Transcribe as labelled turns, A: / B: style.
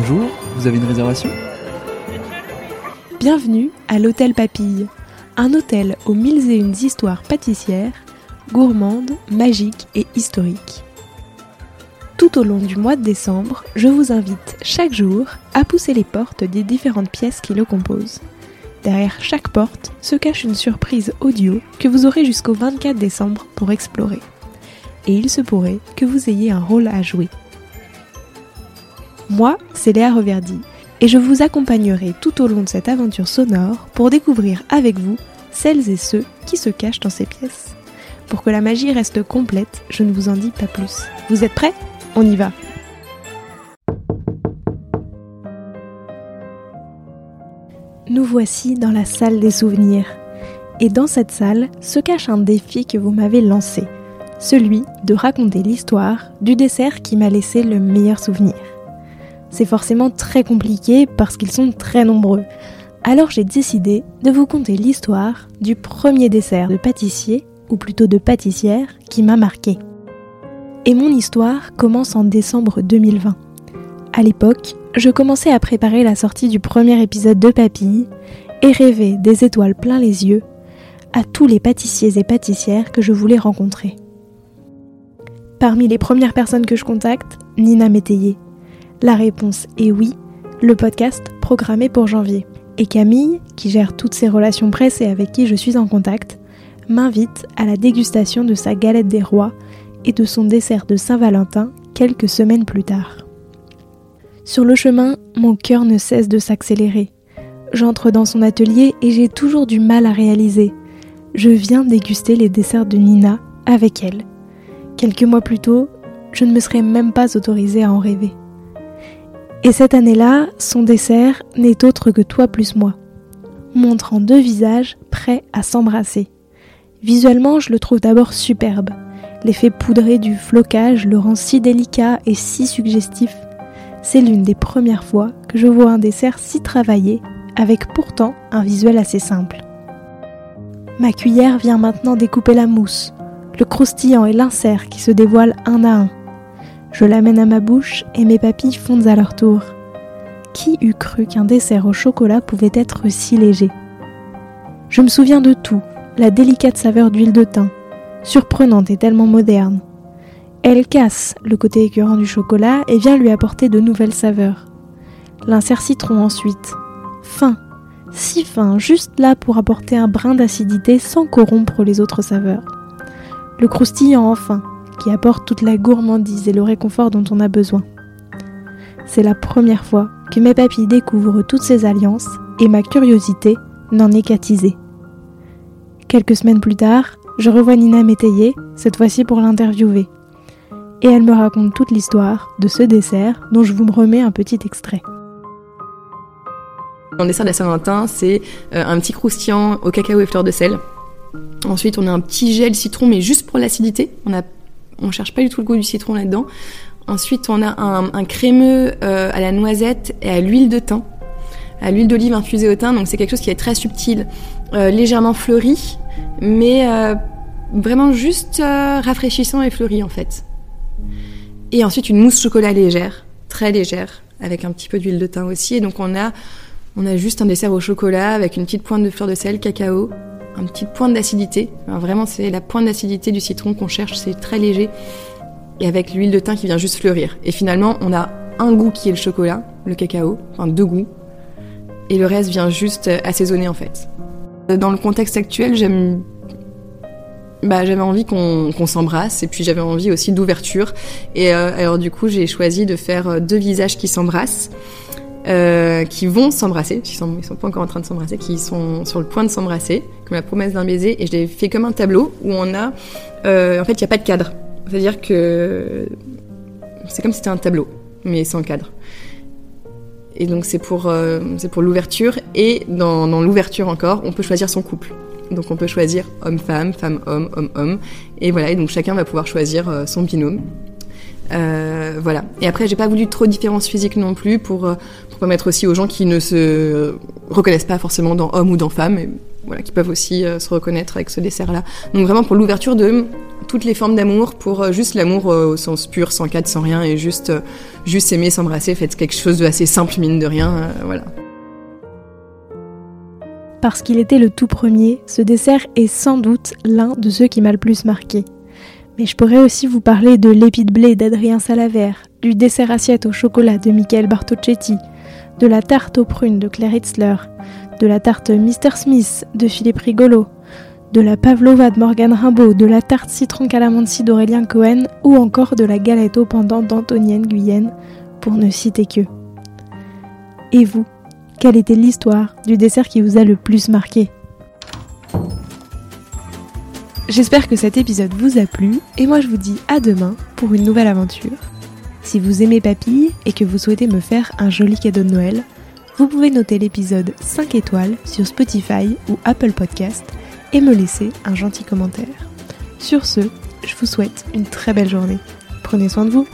A: Bonjour, vous avez une réservation
B: Bienvenue à l'Hôtel Papille, un hôtel aux mille et une histoires pâtissières, gourmandes, magiques et historiques. Tout au long du mois de décembre, je vous invite chaque jour à pousser les portes des différentes pièces qui le composent. Derrière chaque porte se cache une surprise audio que vous aurez jusqu'au 24 décembre pour explorer. Et il se pourrait que vous ayez un rôle à jouer. Moi, c'est Léa Reverdy, et je vous accompagnerai tout au long de cette aventure sonore pour découvrir avec vous celles et ceux qui se cachent dans ces pièces. Pour que la magie reste complète, je ne vous en dis pas plus. Vous êtes prêts? On y va Nous voici dans la salle des souvenirs. Et dans cette salle se cache un défi que vous m'avez lancé, celui de raconter l'histoire du dessert qui m'a laissé le meilleur souvenir c'est forcément très compliqué parce qu'ils sont très nombreux. Alors j'ai décidé de vous conter l'histoire du premier dessert de pâtissier, ou plutôt de pâtissière, qui m'a marqué. Et mon histoire commence en décembre 2020. À l'époque, je commençais à préparer la sortie du premier épisode de Papille et rêver des étoiles plein les yeux à tous les pâtissiers et pâtissières que je voulais rencontrer. Parmi les premières personnes que je contacte, Nina Métayer, la réponse est oui, le podcast programmé pour janvier. Et Camille, qui gère toutes ces relations presse et avec qui je suis en contact, m'invite à la dégustation de sa galette des rois et de son dessert de Saint-Valentin quelques semaines plus tard. Sur le chemin, mon cœur ne cesse de s'accélérer. J'entre dans son atelier et j'ai toujours du mal à réaliser. Je viens déguster les desserts de Nina avec elle. Quelques mois plus tôt, je ne me serais même pas autorisée à en rêver. Et cette année-là, son dessert n'est autre que toi plus moi, montrant deux visages prêts à s'embrasser. Visuellement, je le trouve d'abord superbe. L'effet poudré du flocage le rend si délicat et si suggestif. C'est l'une des premières fois que je vois un dessert si travaillé, avec pourtant un visuel assez simple. Ma cuillère vient maintenant découper la mousse, le croustillant et l'insert qui se dévoilent un à un. Je l'amène à ma bouche et mes papilles fondent à leur tour. Qui eût cru qu'un dessert au chocolat pouvait être si léger? Je me souviens de tout, la délicate saveur d'huile de thym, surprenante et tellement moderne. Elle casse le côté écœurant du chocolat et vient lui apporter de nouvelles saveurs. L'insert citron ensuite. Fin, si fin, juste là pour apporter un brin d'acidité sans corrompre les autres saveurs. Le croustillant enfin, qui apporte toute la gourmandise et le réconfort dont on a besoin. C'est la première fois que mes papilles découvrent toutes ces alliances et ma curiosité n'en est qu'attisée. Quelques semaines plus tard, je revois Nina Métayer, cette fois-ci pour l'interviewer. Et elle me raconte toute l'histoire de ce dessert dont je vous remets un petit extrait.
C: Le dessert de la Saint-Valentin, c'est euh, un petit croustillant au cacao et fleurs de sel. Ensuite, on a un petit gel citron, mais juste pour l'acidité. On a on cherche pas du tout le goût du citron là-dedans. Ensuite, on a un, crémeux euh, à la noisette et à l'huile de thym, à l'huile d'olive infusée au thym. Donc c'est quelque chose qui est très subtil, euh, légèrement fleuri, mais euh, vraiment juste rafraîchissant et fleuri en fait. Et ensuite une mousse chocolat légère, très légère, avec un petit peu d'huile de thym aussi. Et donc on a, on a juste un dessert au chocolat avec une petite pointe de fleur de sel, cacao, un petit point d'acidité. vraiment, c'est la pointe d'acidité du citron qu'on cherche, c'est très léger. Et avec l'huile de thym qui vient juste fleurir. Et finalement, on a un goût qui est le chocolat, le cacao, enfin deux goûts. Et le reste vient juste assaisonner en fait. Dans le contexte actuel, j'aime bah, j'avais envie qu'on s'embrasse et puis j'avais envie aussi d'ouverture. Et euh, alors du coup, j'ai choisi de faire deux visages qui s'embrassent. Euh, qui vont s'embrasser, ils sont, ils sont pas encore en train de s'embrasser, qui sont sur le point de s'embrasser, comme la promesse d'un baiser, et je l'ai fait comme un tableau où on a, euh, en fait, il n'y a pas de cadre. C'est-à-dire que c'est comme si c'était un tableau, mais sans cadre. Et donc c'est pour, euh, pour l'ouverture, et dans l'ouverture encore, on peut choisir son couple. Donc on peut choisir homme-femme, femme-homme, homme-homme, et voilà, et donc chacun va pouvoir choisir son binôme. Voilà. Et après, j'ai pas voulu trop de différence physique non plus pour, pour permettre aussi aux gens qui ne se reconnaissent pas forcément dans homme ou dans femme, voilà, qui peuvent aussi se reconnaître avec ce dessert-là. Donc vraiment pour l'ouverture de toutes les formes d'amour, pour juste l'amour au sens pur, sans cadre, sans rien, et juste, juste aimer, s'embrasser, faites quelque chose de assez simple, mine de rien, voilà.
B: Parce qu'il était le tout premier, ce dessert est sans doute l'un de ceux qui m'a le plus marqué. Mais je pourrais aussi vous parler de l'épi de blé d'Adrien Salavert, du dessert assiette au chocolat de Michael Bartocchetti, de la tarte aux prunes de Claire Hitzler, de la tarte Mr. Smith de Philippe Rigolo, de la pavlova de Morgan Rimbaud, de la tarte citron calamansi d'Aurélien Cohen ou encore de la galette au pendant d'Antonienne Guyenne, pour ne citer que. Et vous quelle était l'histoire du dessert qui vous a le plus marqué? J'espère que cet épisode vous a plu et moi je vous dis à demain pour une nouvelle aventure. Si vous aimez Papille et que vous souhaitez me faire un joli cadeau de Noël, vous pouvez noter l'épisode 5 étoiles sur Spotify ou Apple Podcast et me laisser un gentil commentaire. Sur ce, je vous souhaite une très belle journée. Prenez soin de vous.